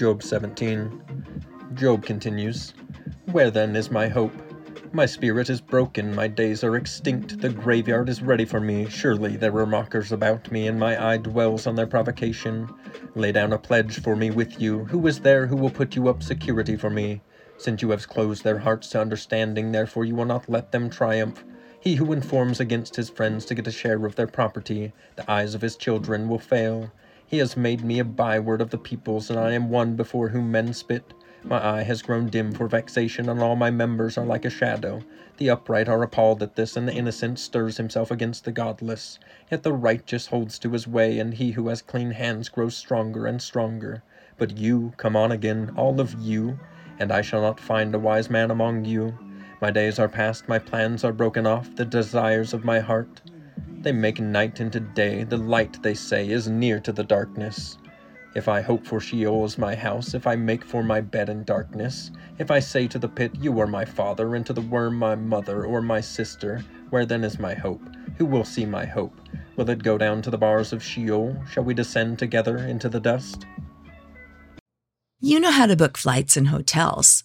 Job 17. Job continues Where then is my hope? My spirit is broken, my days are extinct, the graveyard is ready for me. Surely there are mockers about me, and my eye dwells on their provocation. Lay down a pledge for me with you. Who is there who will put you up security for me? Since you have closed their hearts to understanding, therefore you will not let them triumph. He who informs against his friends to get a share of their property, the eyes of his children will fail. He has made me a byword of the peoples, and I am one before whom men spit. My eye has grown dim for vexation, and all my members are like a shadow. The upright are appalled at this, and the innocent stirs himself against the godless. Yet the righteous holds to his way, and he who has clean hands grows stronger and stronger. But you, come on again, all of you, and I shall not find a wise man among you. My days are past, my plans are broken off, the desires of my heart. They make night into day, the light, they say, is near to the darkness. If I hope for Sheol my house, if I make for my bed in darkness, if I say to the pit, You are my father, and to the worm, My mother, or my sister, where then is my hope? Who will see my hope? Will it go down to the bars of Sheol? Shall we descend together into the dust? You know how to book flights and hotels.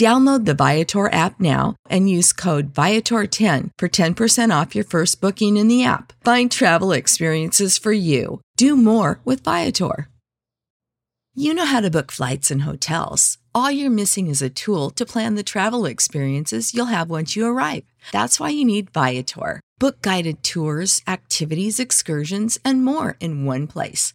Download the Viator app now and use code Viator10 for 10% off your first booking in the app. Find travel experiences for you. Do more with Viator. You know how to book flights and hotels. All you're missing is a tool to plan the travel experiences you'll have once you arrive. That's why you need Viator. Book guided tours, activities, excursions, and more in one place